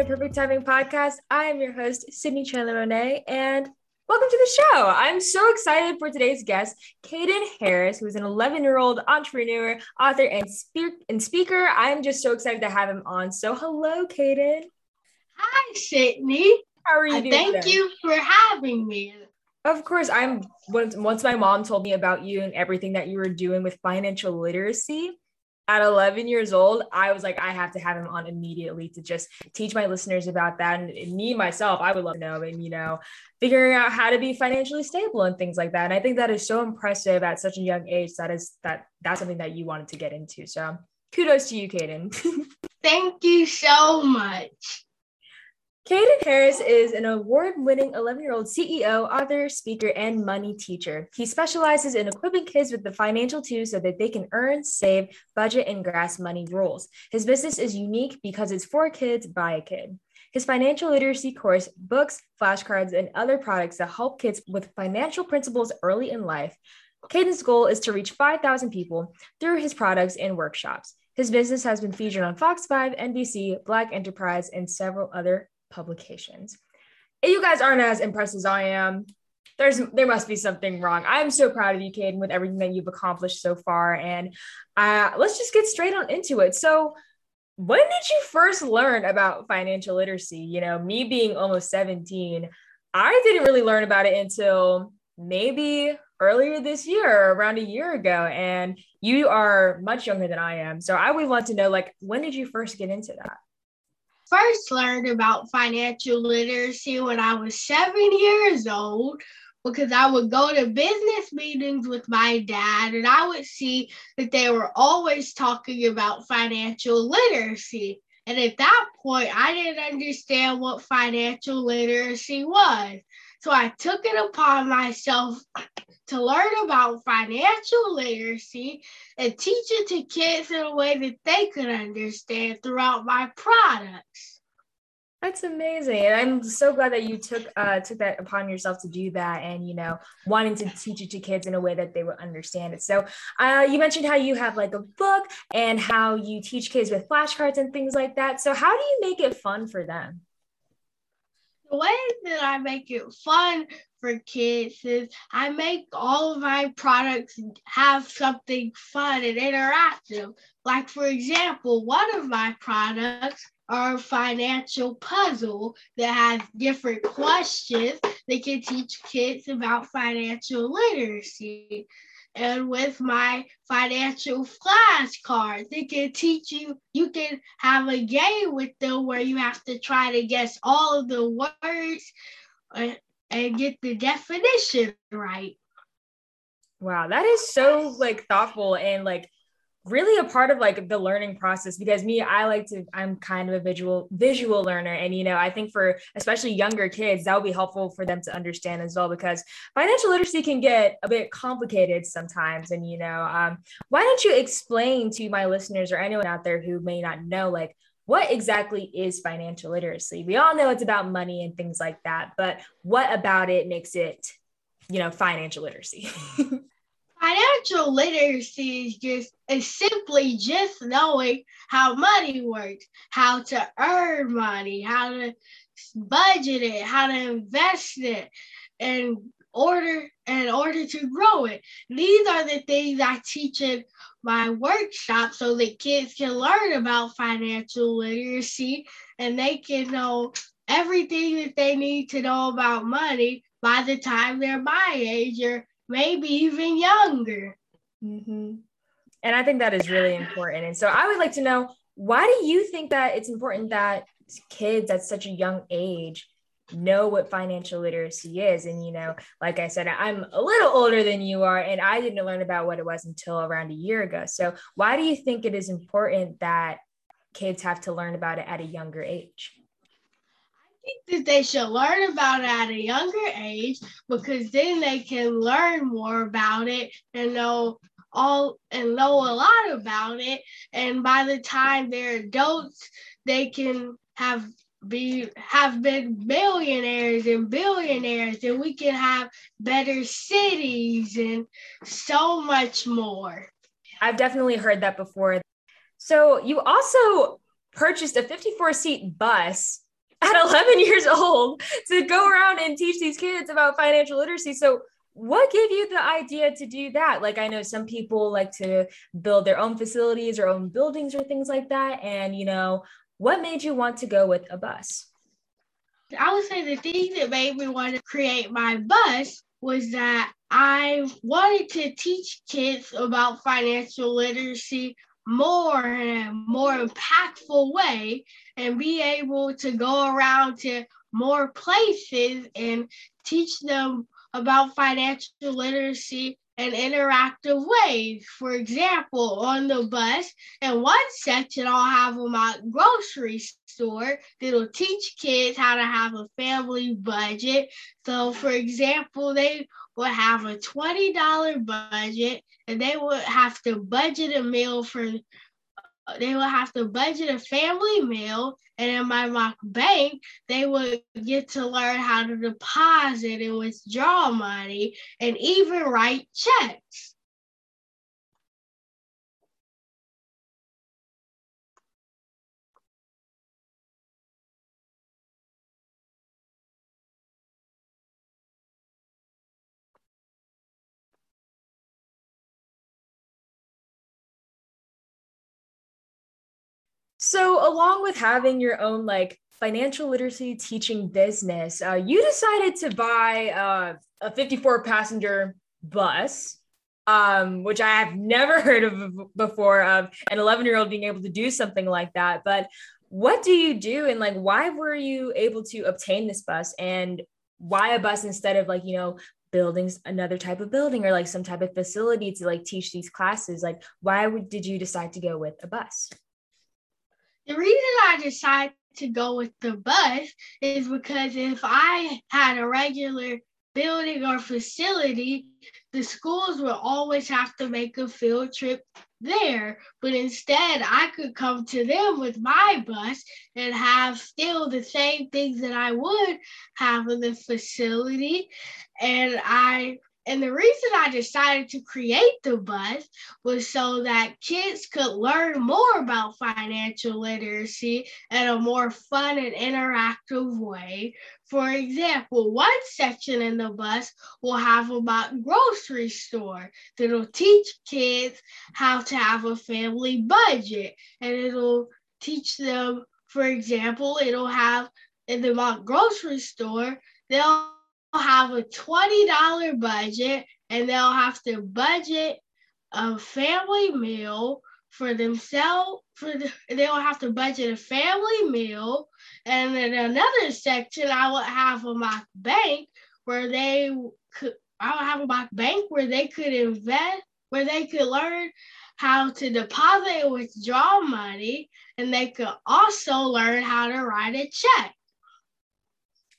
To Perfect Timing Podcast. I am your host, Sydney Chandler Monet, and welcome to the show. I'm so excited for today's guest, Caden Harris, who is an 11 year old entrepreneur, author, and, spe- and speaker. I'm just so excited to have him on. So, hello, Caden. Hi, Sydney. How are you Uh, doing? thank today? you for having me. Of course, I'm once once my mom told me about you and everything that you were doing with financial literacy at 11 years old, I was like, I have to have him on immediately to just teach my listeners about that. And, me myself, I would love to know and you know, figuring out how to be financially stable and things like that. And I think that is so impressive at such a young age. That is that that's something that you wanted to get into. So kudos to you, Caden. Thank you so much. Caden Harris is an award winning 11 year old CEO, author, speaker, and money teacher. He specializes in equipping kids with the financial tools so that they can earn, save, budget, and grasp money rules. His business is unique because it's for kids by a kid. His financial literacy course, books, flashcards, and other products that help kids with financial principles early in life. Caden's goal is to reach 5,000 people through his products and workshops. His business has been featured on Fox 5, NBC, Black Enterprise, and several other publications. If you guys aren't as impressed as I am, there's there must be something wrong. I'm so proud of you, Caden, with everything that you've accomplished so far. And uh, let's just get straight on into it. So, when did you first learn about financial literacy? You know, me being almost 17, I didn't really learn about it until maybe earlier this year, around a year ago. And you are much younger than I am. So I would want to know, like, when did you first get into that? First learned about financial literacy when I was seven years old because I would go to business meetings with my dad and I would see that they were always talking about financial literacy. And at that point, I didn't understand what financial literacy was. So I took it upon myself to learn about financial literacy and teach it to kids in a way that they could understand throughout my products. That's amazing, and I'm so glad that you took uh, took that upon yourself to do that, and you know, wanting to teach it to kids in a way that they would understand it. So, uh, you mentioned how you have like a book and how you teach kids with flashcards and things like that. So, how do you make it fun for them? The way that I make it fun for kids is I make all of my products have something fun and interactive. Like, for example, one of my products are a financial puzzle that has different questions that can teach kids about financial literacy. And with my financial flashcards, it can teach you, you can have a game with them where you have to try to guess all of the words uh, and get the definition right. Wow, that is so like thoughtful and like really a part of like the learning process because me i like to i'm kind of a visual visual learner. And you know i think for especially younger kids that would be helpful for them to understand as well because financial literacy can get a bit complicated sometimes. And you know um, why don't you explain to my listeners or anyone out there who may not know like what exactly is financial literacy? We all know it's about money and things like that but what about it makes it you know financial literacy Financial literacy is just is simply just knowing how money works, how to earn money, how to budget it, how to invest it, and order in order to grow it. These are the things I teach in my workshop so that kids can learn about financial literacy and they can know everything that they need to know about money by the time they're my age or maybe even younger. Mm-hmm. And I think that is really important. And so I would like to know why do you think that it's important that kids at such a young age know what financial literacy is? And, you know, like I said, I'm a little older than you are, and I didn't learn about what it was until around a year ago. So why do you think it is important that kids have to learn about it at a younger age? Think that they should learn about it at a younger age because then they can learn more about it and know all and know a lot about it. And by the time they're adults, they can have be have been millionaires and billionaires and we can have better cities and so much more. I've definitely heard that before. So you also purchased a 54 seat bus at 11 years old to go around and teach these kids about financial literacy. So, what gave you the idea to do that? Like, I know some people like to build their own facilities or own buildings or things like that. And, you know, what made you want to go with a bus? I would say the thing that made me want to create my bus was that I wanted to teach kids about financial literacy more in a more impactful way and be able to go around to more places and teach them about financial literacy in interactive ways. For example, on the bus, in one section, I'll have them at grocery store that'll teach kids how to have a family budget. So, for example, they would have a $20 budget and they would have to budget a meal for they would have to budget a family meal and in my mock bank they would get to learn how to deposit and withdraw money and even write checks So, along with having your own like financial literacy teaching business, uh, you decided to buy uh, a 54 passenger bus, um, which I have never heard of before of an 11 year old being able to do something like that. But what do you do? And like why were you able to obtain this bus? And why a bus instead of like you know buildings another type of building or like some type of facility to like teach these classes? Like why would, did you decide to go with a bus the reason I decided to go with the bus is because if I had a regular building or facility, the schools would always have to make a field trip there. But instead, I could come to them with my bus and have still the same things that I would have in the facility. And I and the reason I decided to create the bus was so that kids could learn more about financial literacy in a more fun and interactive way. For example, one section in the bus will have about grocery store that'll teach kids how to have a family budget and it'll teach them, for example, it'll have in the grocery store, they'll have a $20 budget and they'll have to budget a family meal for themselves for the, they'll have to budget a family meal. And then another section i will have a mock bank where they could i will have a mock bank where they could invest where they could learn how to deposit and withdraw money. And they could also learn how to write a check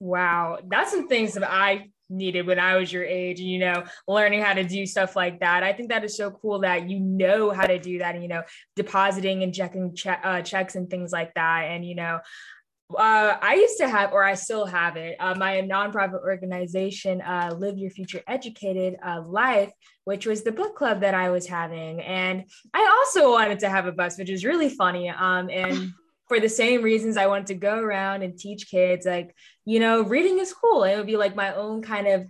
Wow, that's some things that I needed when I was your age, you know, learning how to do stuff like that. I think that is so cool that you know how to do that, and, you know, depositing and checking che- uh, checks and things like that. And, you know, uh, I used to have, or I still have it, uh, my nonprofit organization, uh, Live Your Future Educated uh, Life, which was the book club that I was having. And I also wanted to have a bus, which is really funny. Um, and for the same reasons I wanted to go around and teach kids, like, you know, reading is cool. It would be like my own kind of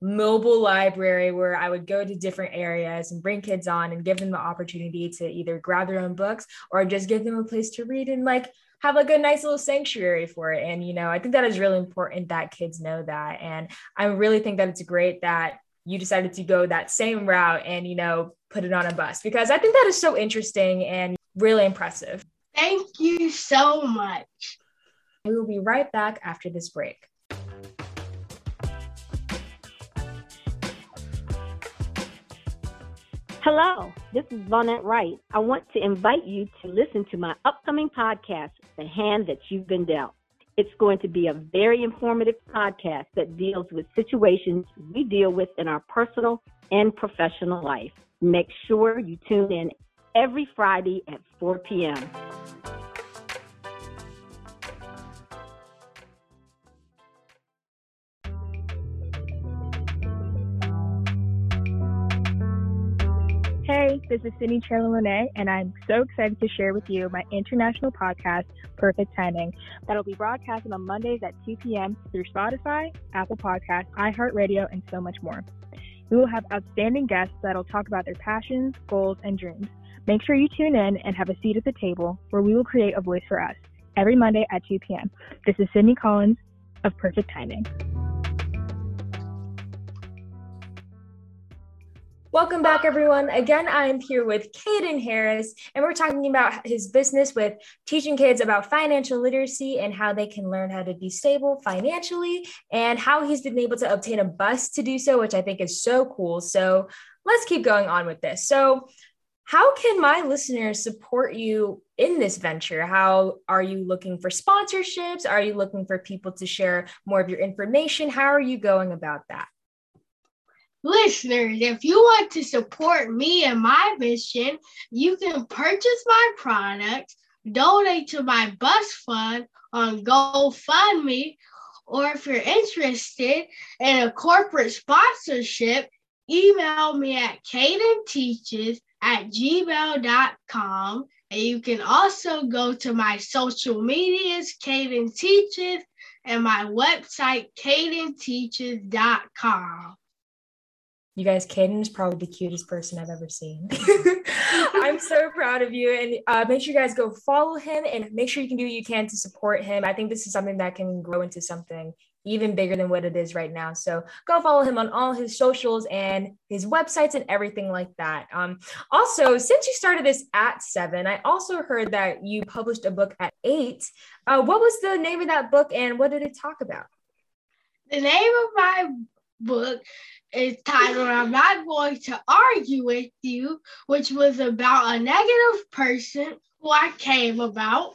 mobile library where I would go to different areas and bring kids on and give them the opportunity to either grab their own books or just give them a place to read and like have like a nice little sanctuary for it. And, you know, I think that is really important that kids know that. And I really think that it's great that you decided to go that same route and, you know, put it on a bus because I think that is so interesting and really impressive. Thank you so much. We will be right back after this break. Hello, this is Vonette Wright. I want to invite you to listen to my upcoming podcast, The Hand That You've Been Dealt. It's going to be a very informative podcast that deals with situations we deal with in our personal and professional life. Make sure you tune in every Friday at 4 p.m. this is Sydney Chandler Lene, and I'm so excited to share with you my international podcast, Perfect Timing, that'll be broadcasted on Mondays at 2 p.m. through Spotify, Apple Podcasts, iHeartRadio, and so much more. We will have outstanding guests that'll talk about their passions, goals, and dreams. Make sure you tune in and have a seat at the table where we will create a voice for us every Monday at 2 p.m. This is Sydney Collins of Perfect Timing. Welcome back, everyone. Again, I am here with Caden Harris, and we're talking about his business with teaching kids about financial literacy and how they can learn how to be stable financially and how he's been able to obtain a bus to do so, which I think is so cool. So let's keep going on with this. So, how can my listeners support you in this venture? How are you looking for sponsorships? Are you looking for people to share more of your information? How are you going about that? Listeners, if you want to support me and my mission, you can purchase my products, donate to my bus fund on GoFundMe, or if you're interested in a corporate sponsorship, email me at cadenteaches at gmail.com. And you can also go to my social medias, Caden Teaches, and my website, cadenteaches.com. You guys, Caden is probably the cutest person I've ever seen. I'm so proud of you. And uh, make sure you guys go follow him and make sure you can do what you can to support him. I think this is something that can grow into something even bigger than what it is right now. So go follow him on all his socials and his websites and everything like that. Um, also, since you started this at seven, I also heard that you published a book at eight. Uh, what was the name of that book and what did it talk about? The name of my book is titled I'm Not Going to Argue with You, which was about a negative person who I came about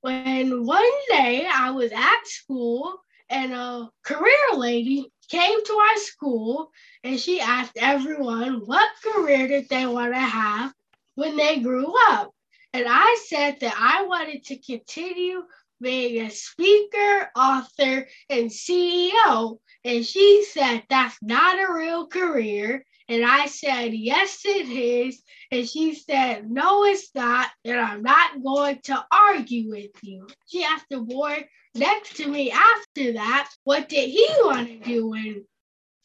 when one day I was at school and a career lady came to our school and she asked everyone what career did they want to have when they grew up. And I said that I wanted to continue being a speaker, author, and CEO and she said, That's not a real career. And I said, Yes, it is. And she said, No, it's not. And I'm not going to argue with you. She asked the boy next to me after that, What did he want to do when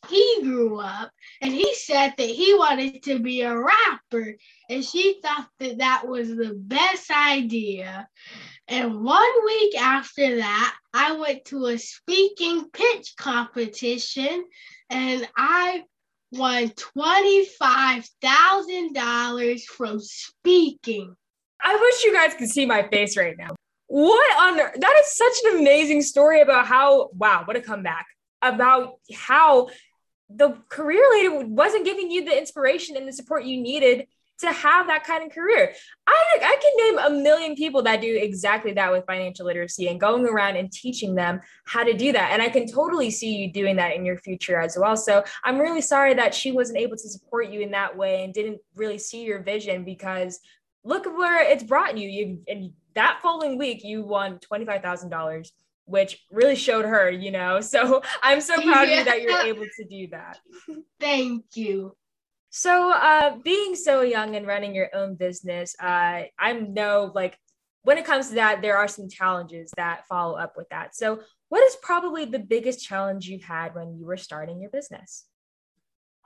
he grew up? And he said that he wanted to be a rapper. And she thought that that was the best idea. And one week after that, I went to a speaking pitch competition and I won $25,000 from speaking. I wish you guys could see my face right now. What on earth? That is such an amazing story about how, wow, what a comeback. About how the career lady wasn't giving you the inspiration and the support you needed to have that kind of career. I, I can name a million people that do exactly that with financial literacy and going around and teaching them how to do that. And I can totally see you doing that in your future as well. So I'm really sorry that she wasn't able to support you in that way and didn't really see your vision because look where it's brought you. You and that following week you won $25,000 which really showed her, you know. So I'm so proud yeah. of you that you're able to do that. Thank you. So, uh, being so young and running your own business, uh, I know like when it comes to that, there are some challenges that follow up with that. So, what is probably the biggest challenge you've had when you were starting your business?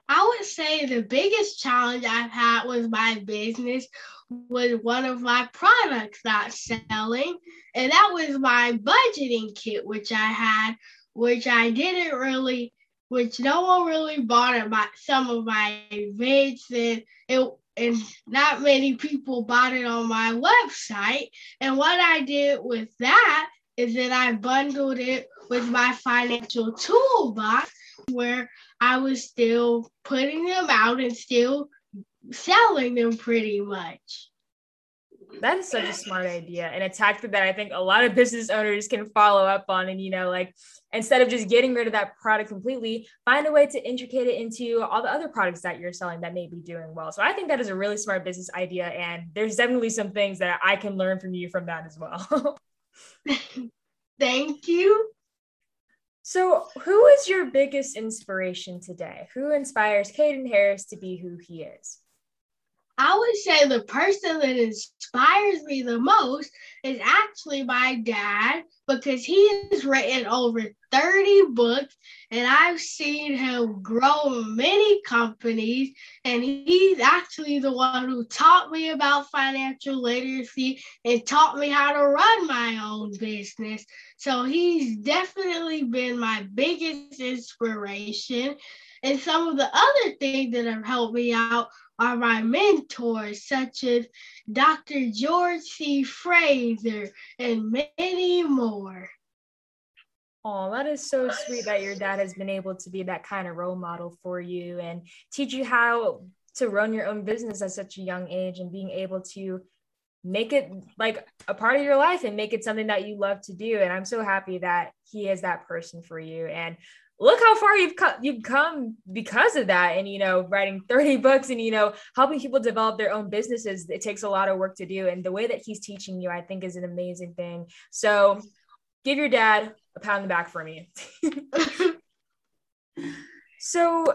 I would say the biggest challenge I've had with my business was one of my products not selling, and that was my budgeting kit, which I had, which I didn't really which no one really bought at my some of my events and it and not many people bought it on my website. And what I did with that is that I bundled it with my financial toolbox where I was still putting them out and still selling them pretty much. That is such a smart idea and a tactic that I think a lot of business owners can follow up on. And, you know, like instead of just getting rid of that product completely, find a way to intricate it into all the other products that you're selling that may be doing well. So I think that is a really smart business idea. And there's definitely some things that I can learn from you from that as well. Thank you. So, who is your biggest inspiration today? Who inspires Caden Harris to be who he is? I would say the person that inspires me the most is actually my dad because he has written over 30 books and I've seen him grow many companies. And he's actually the one who taught me about financial literacy and taught me how to run my own business. So he's definitely been my biggest inspiration. And some of the other things that have helped me out are my mentors, such as Dr. George C. Fraser and many more. Oh, that is so sweet that your dad has been able to be that kind of role model for you and teach you how to run your own business at such a young age and being able to make it like a part of your life and make it something that you love to do. And I'm so happy that he is that person for you. And look how far you've come you've come because of that. And you know writing 30 books and you know helping people develop their own businesses it takes a lot of work to do. And the way that he's teaching you i think is an amazing thing. So give your dad a pound in the back for me. So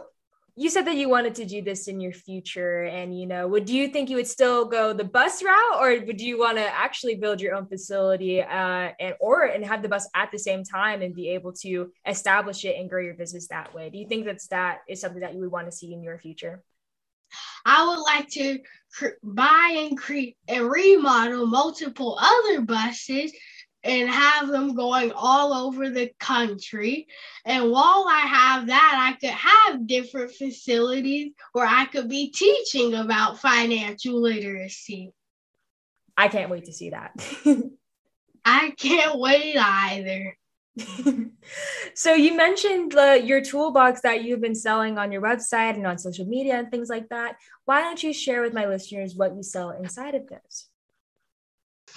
you said that you wanted to do this in your future and you know would do you think you would still go the bus route or would you want to actually build your own facility uh, and or and have the bus at the same time and be able to establish it and grow your business that way? Do you think that's that is something that you would want to see in your future? I would like to buy and create and remodel multiple other buses and have them going all over the country. And while I have that, I could have different facilities where I could be teaching about financial literacy. I can't wait to see that. I can't wait either. so you mentioned the, your toolbox that you've been selling on your website and on social media and things like that. Why don't you share with my listeners what you sell inside of this?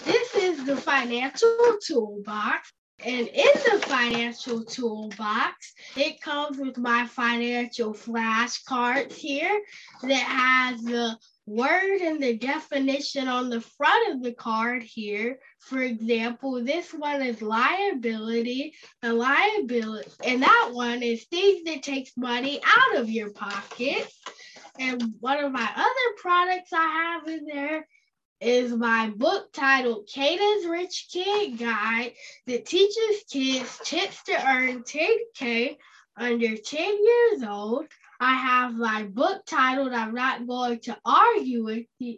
This is the financial toolbox. And in the financial toolbox, it comes with my financial flashcards here that has the word and the definition on the front of the card here. For example, this one is liability, the liability, and that one is things that takes money out of your pocket. And one of my other products I have in there is my book titled Caden's Rich Kid Guide that teaches kids tips to earn 10K under 10 years old. I have my book titled I'm Not Going to Argue with You,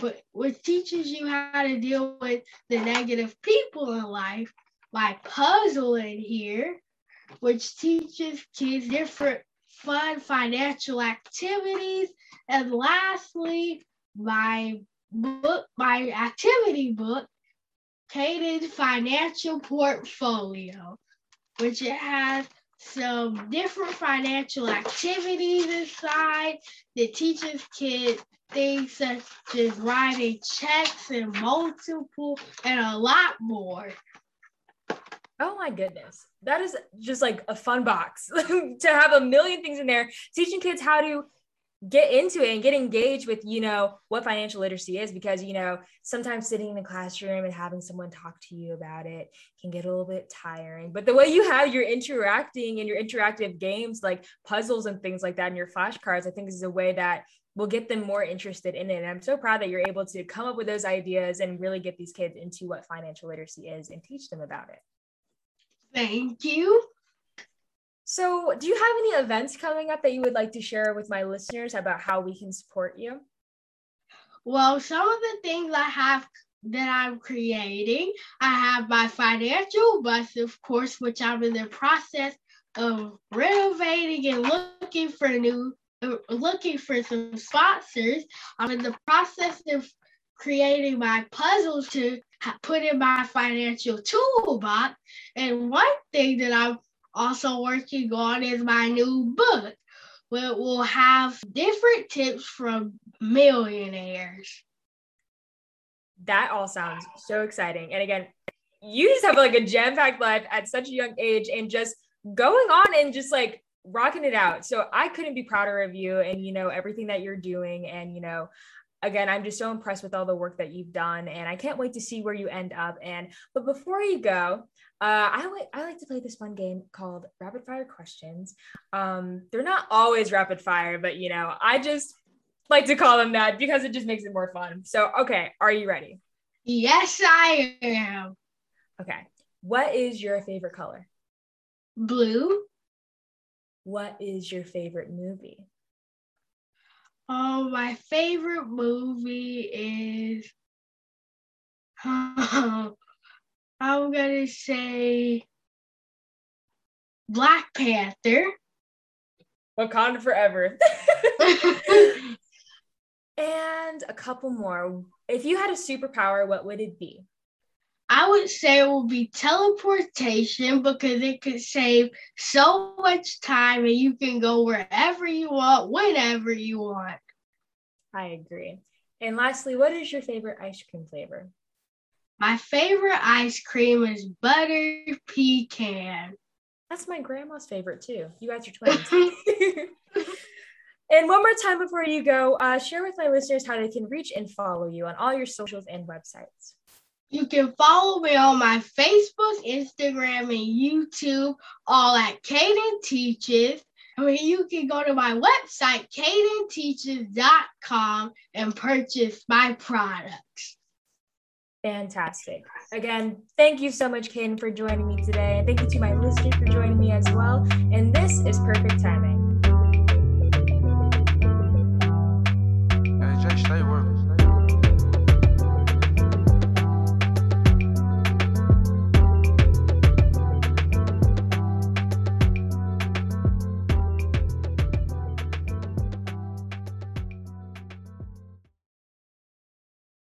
but which teaches you how to deal with the negative people in life. My puzzle in here, which teaches kids different fun financial activities. And lastly, my book, my activity book, Caden's Financial Portfolio, which it has some different financial activities inside that teaches kids things such as writing checks and multiple and a lot more. Oh my goodness. That is just like a fun box to have a million things in there, teaching kids how to get into it and get engaged with you know what financial literacy is because you know sometimes sitting in the classroom and having someone talk to you about it can get a little bit tiring. But the way you have your interacting and your interactive games like puzzles and things like that and your flashcards i think is a way that will get them more interested in it. And i'm so proud that you're able to come up with those ideas and really get these kids into what financial literacy is and teach them about it. Thank you so, do you have any events coming up that you would like to share with my listeners about how we can support you? Well, some of the things I have that I'm creating, I have my financial bus, of course, which I'm in the process of renovating and looking for new, uh, looking for some sponsors. I'm in the process of creating my puzzles to put in my financial toolbox. And one thing that I'm also working on is my new book, where will have different tips from millionaires. That all sounds so exciting. And again, you just have like a jam-packed life at such a young age and just going on and just like rocking it out. So I couldn't be prouder of you and you know everything that you're doing and you know again i'm just so impressed with all the work that you've done and i can't wait to see where you end up and but before you go uh, I like I like to play this fun game called rapid fire questions. Um, they're not always rapid fire, but you know, I just like to call them that because it just makes it more fun. So, okay, are you ready? Yes, I am. Okay. What is your favorite color? Blue. What is your favorite movie? Oh, my favorite movie is. I'm gonna say Black Panther. Wakanda forever. and a couple more. If you had a superpower, what would it be? I would say it would be teleportation because it could save so much time and you can go wherever you want, whenever you want. I agree. And lastly, what is your favorite ice cream flavor? My favorite ice cream is butter pecan. That's my grandma's favorite too. You guys are twins. and one more time before you go, uh, share with my listeners how they can reach and follow you on all your socials and websites. You can follow me on my Facebook, Instagram, and YouTube, all at Caden Teaches. I mean, you can go to my website, cadenteaches.com, and purchase my products. Fantastic. Again, thank you so much, Caden, for joining me today. And thank you to my listeners for joining me as well. And this is Perfect Timing. Hey, Jay, stay working.